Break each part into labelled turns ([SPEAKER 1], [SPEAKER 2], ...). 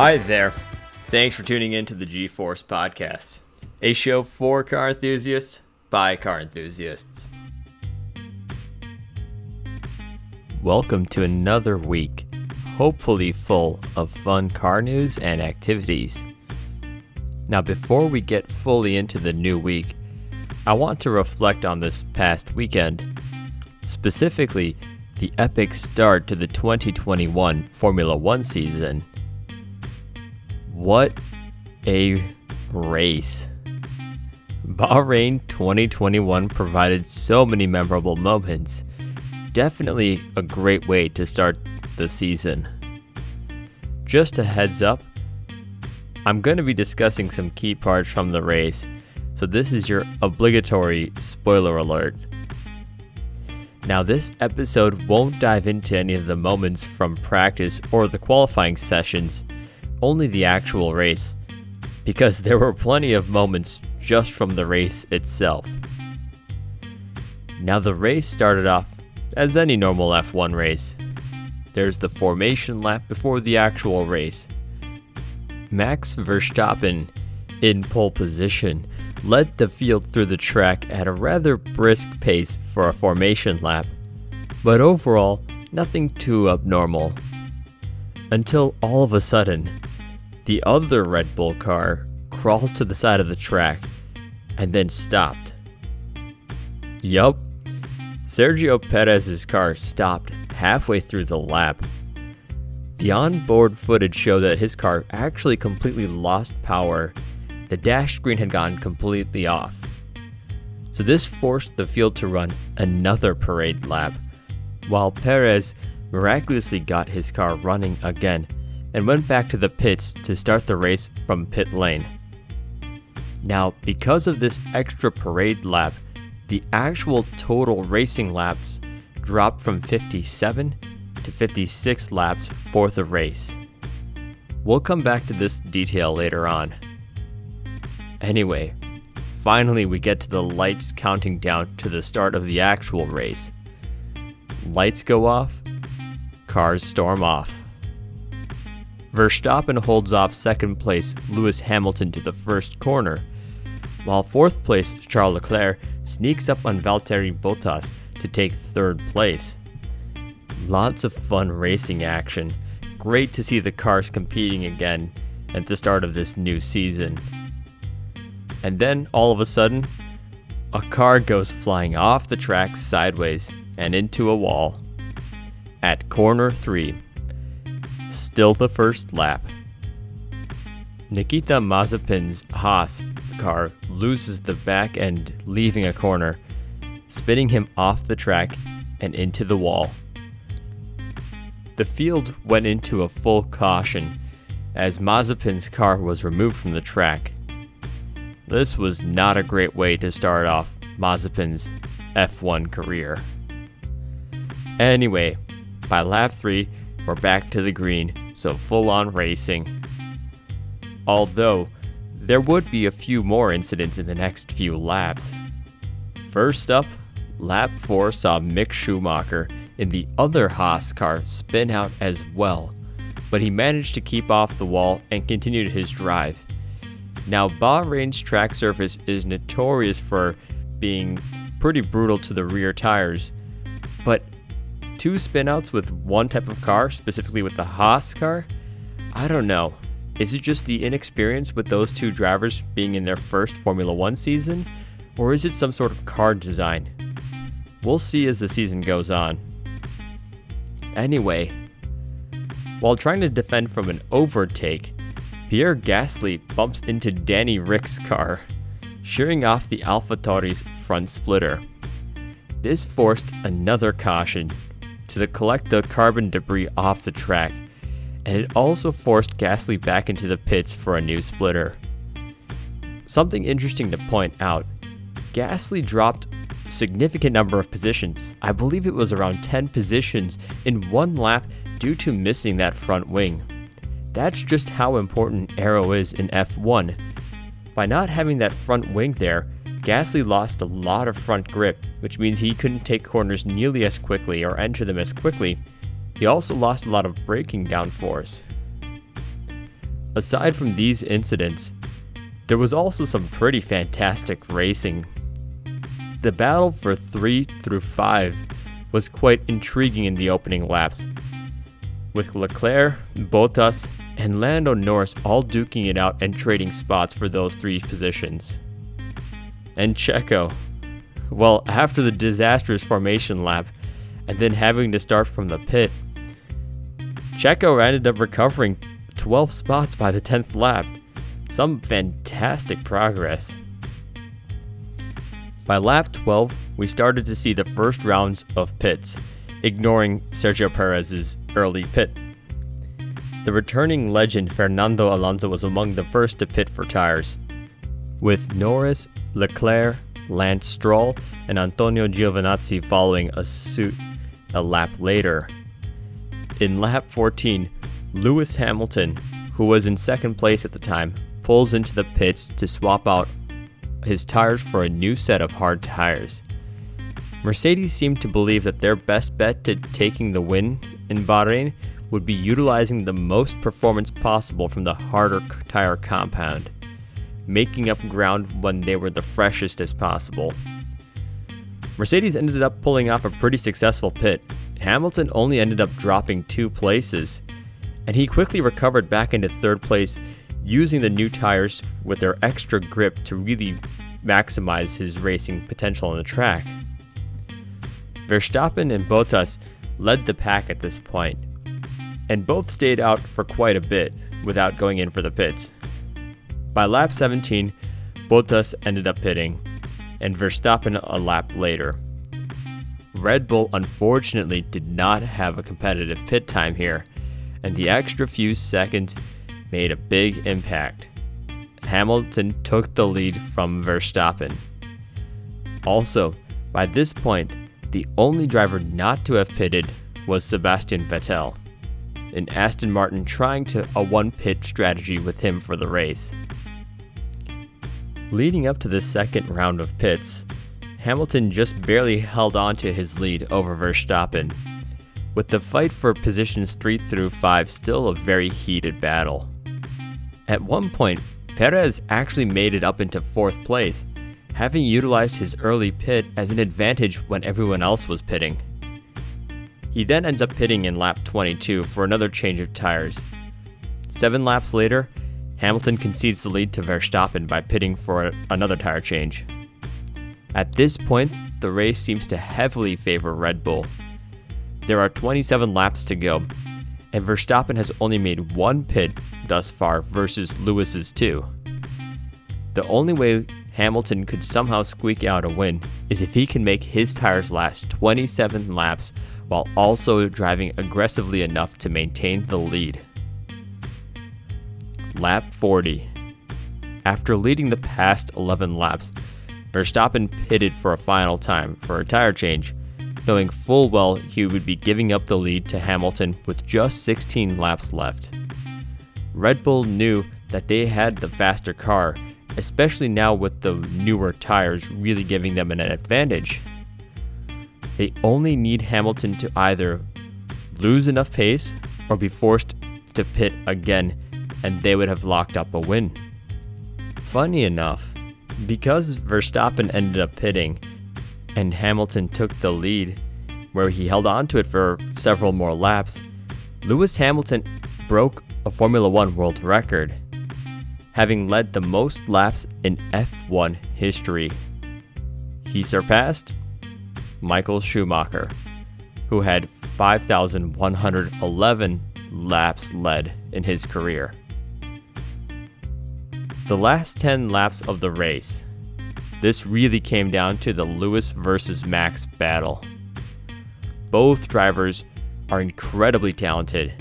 [SPEAKER 1] Hi there. Thanks for tuning in to the G Force Podcast, a show for car enthusiasts by car enthusiasts. Welcome to another week, hopefully full of fun car news and activities. Now, before we get fully into the new week, I want to reflect on this past weekend, specifically the epic start to the 2021 Formula One season. What a race! Bahrain 2021 provided so many memorable moments. Definitely a great way to start the season. Just a heads up, I'm going to be discussing some key parts from the race, so this is your obligatory spoiler alert. Now, this episode won't dive into any of the moments from practice or the qualifying sessions, only the actual race, because there were plenty of moments just from the race itself. Now, the race started off as any normal F1 race. There's the formation lap before the actual race. Max Verstappen, in pole position, led the field through the track at a rather brisk pace for a formation lap, but overall, nothing too abnormal. Until all of a sudden, the other Red Bull car crawled to the side of the track and then stopped. Yup, Sergio Perez's car stopped halfway through the lap. The onboard footage showed that his car actually completely lost power the dash screen had gone completely off. So this forced the field to run another parade lap, while Perez miraculously got his car running again and went back to the pits to start the race from pit lane. Now, because of this extra parade lap, the actual total racing laps dropped from 57 to 56 laps for the race. We'll come back to this detail later on. Anyway, finally we get to the lights counting down to the start of the actual race. Lights go off, cars storm off. Verstappen holds off second place Lewis Hamilton to the first corner, while fourth place Charles Leclerc sneaks up on Valtteri Bottas to take third place. Lots of fun racing action. Great to see the cars competing again at the start of this new season. And then, all of a sudden, a car goes flying off the track sideways and into a wall. At corner 3. Still the first lap. Nikita Mazepin's Haas car loses the back end, leaving a corner, spinning him off the track and into the wall. The field went into a full caution as Mazepin's car was removed from the track. This was not a great way to start off Mazepin's F1 career. Anyway, by lap 3, we're back to the green, so full on racing. Although, there would be a few more incidents in the next few laps. First up, lap 4 saw Mick Schumacher in the other Haas car spin out as well, but he managed to keep off the wall and continued his drive. Now, Bahrain's track surface is notorious for being pretty brutal to the rear tires, but two spinouts with one type of car, specifically with the Haas car, I don't know. Is it just the inexperience with those two drivers being in their first Formula One season, or is it some sort of car design? We'll see as the season goes on. Anyway, while trying to defend from an overtake, Pierre Gasly bumps into Danny Ric's car, shearing off the AlphaTauri's front splitter. This forced another caution to collect the carbon debris off the track, and it also forced Gasly back into the pits for a new splitter. Something interesting to point out Gasly dropped significant number of positions. I believe it was around 10 positions in one lap due to missing that front wing. That's just how important aero is in F1. By not having that front wing there, Gasly lost a lot of front grip, which means he couldn't take corners nearly as quickly or enter them as quickly. He also lost a lot of braking downforce. Aside from these incidents, there was also some pretty fantastic racing. The battle for 3 through 5 was quite intriguing in the opening laps, with Leclerc, Bottas, and Lando Norris all duking it out and trading spots for those three positions. And Checo, well, after the disastrous formation lap, and then having to start from the pit, Checo ended up recovering 12 spots by the 10th lap. Some fantastic progress. By lap 12, we started to see the first rounds of pits, ignoring Sergio Perez's early pit. The returning legend Fernando Alonso was among the first to pit for tires, with Norris, Leclerc, Lance Stroll, and Antonio Giovinazzi following a suit a lap later. In lap 14, Lewis Hamilton, who was in second place at the time, pulls into the pits to swap out his tires for a new set of hard tires. Mercedes seemed to believe that their best bet to taking the win in Bahrain would be utilizing the most performance possible from the harder tire compound, making up ground when they were the freshest as possible. Mercedes ended up pulling off a pretty successful pit. Hamilton only ended up dropping two places, and he quickly recovered back into third place using the new tires with their extra grip to really maximize his racing potential on the track. Verstappen and Bottas led the pack at this point, and both stayed out for quite a bit without going in for the pits. By lap 17, Bottas ended up pitting, and Verstappen a lap later. Red Bull unfortunately did not have a competitive pit time here, and the extra few seconds made a big impact. Hamilton took the lead from Verstappen. Also, by this point, the only driver not to have pitted was Sebastian Vettel, an Aston Martin trying to a one pit strategy with him for the race. Leading up to the second round of pits, Hamilton just barely held on to his lead over Verstappen, with the fight for positions 3 through 5 still a very heated battle. At one point, Perez actually made it up into fourth place, having utilized his early pit as an advantage when everyone else was pitting. He then ends up pitting in lap 22 for another change of tires. Seven laps later, Hamilton concedes the lead to Verstappen by pitting for another tire change. At this point, the race seems to heavily favor Red Bull. There are 27 laps to go, and Verstappen has only made one pit thus far versus Lewis's two. The only way Hamilton could somehow squeak out a win is if he can make his tires last 27 laps while also driving aggressively enough to maintain the lead. Lap 40. After leading the past 11 laps, Verstappen pitted for a final time for a tire change, knowing full well he would be giving up the lead to Hamilton with just 16 laps left. Red Bull knew that they had the faster car especially now with the newer tires really giving them an advantage. They only need Hamilton to either lose enough pace or be forced to pit again, and they would have locked up a win. Funny enough, because Verstappen ended up pitting and Hamilton took the lead, where he held on to it for several more laps, Lewis Hamilton broke a Formula One world record having led the most laps in F1 history. He surpassed Michael Schumacher, who had 5,111 laps led in his career. The last 10 laps of the race, this really came down to the Lewis versus Max battle. Both drivers are incredibly talented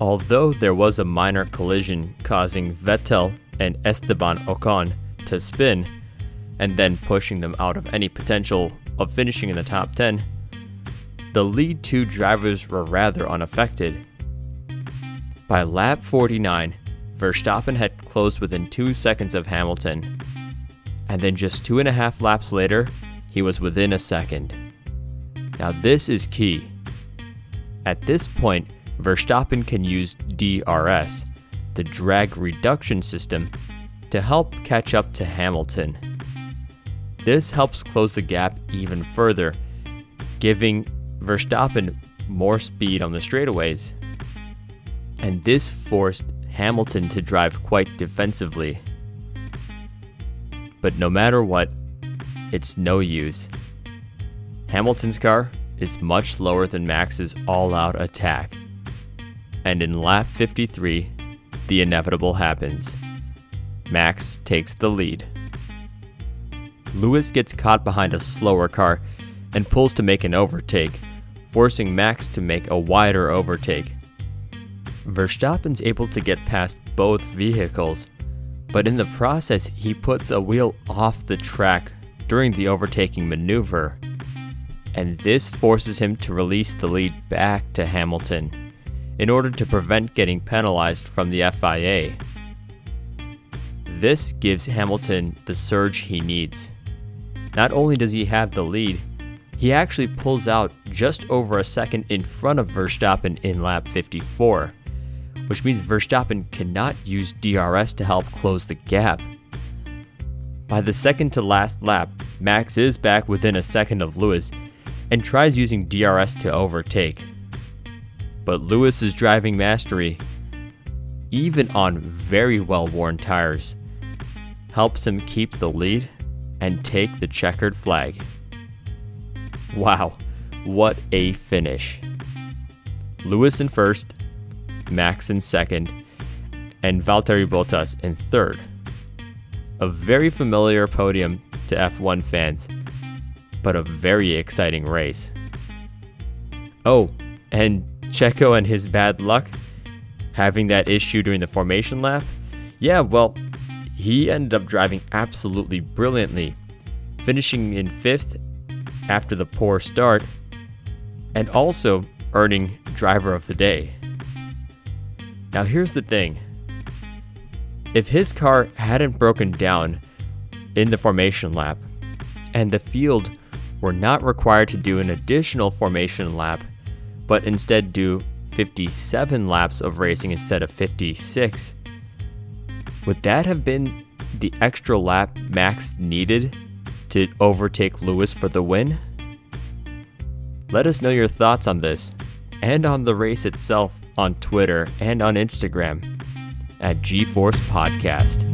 [SPEAKER 1] Although there was a minor collision causing Vettel and Esteban Ocon to spin, and then pushing them out of any potential of finishing in the top 10, the lead two drivers were rather unaffected. By lap 49, Verstappen had closed within two seconds of Hamilton, and then just two and a half laps later, he was within a second. Now, this is key. At this point, Verstappen can use DRS, the drag reduction system to help catch up to Hamilton. This helps close the gap even further, giving Verstappen more speed on the straightaways. And this forced Hamilton to drive quite defensively. But no matter what, it's no use. Hamilton's car is much lower than Max's all out attack. And in lap 53, the inevitable happens. Max takes the lead. Lewis gets caught behind a slower car and pulls to make an overtake, forcing Max to make a wider overtake. Verstappen's able to get past both vehicles, but in the process, he puts a wheel off the track during the overtaking maneuver, and this forces him to release the lead back to Hamilton in order to prevent getting penalized from the FIA. This gives Hamilton the surge he needs. Not only does he have the lead, he actually pulls out just over a second in front of Verstappen in lap 54, which means Verstappen cannot use DRS to help close the gap. By the second to last lap, Max is back within a second of Lewis and tries using DRS to overtake. But Lewis's driving mastery, even on very well worn tires, helps him keep the lead and take the checkered flag. Wow, what a finish! Lewis in first, Max in second, and Valtteri Bottas in third. A very familiar podium to F1 fans, but a very exciting race. Oh, and Checo and his bad luck, having that issue during the formation lap? Yeah, well, he ended up driving absolutely brilliantly, finishing in fifth after the poor start, and also earning Driver of the Day. Now, here's the thing if his car hadn't broken down in the formation lap, and the field were not required to do an additional formation lap, but instead do 57 laps of racing instead of 56, would that have been the extra lap Max needed to overtake Lewis for the win? Let us know your thoughts on this and on the race itself on Twitter and on Instagram at GeForce Podcast.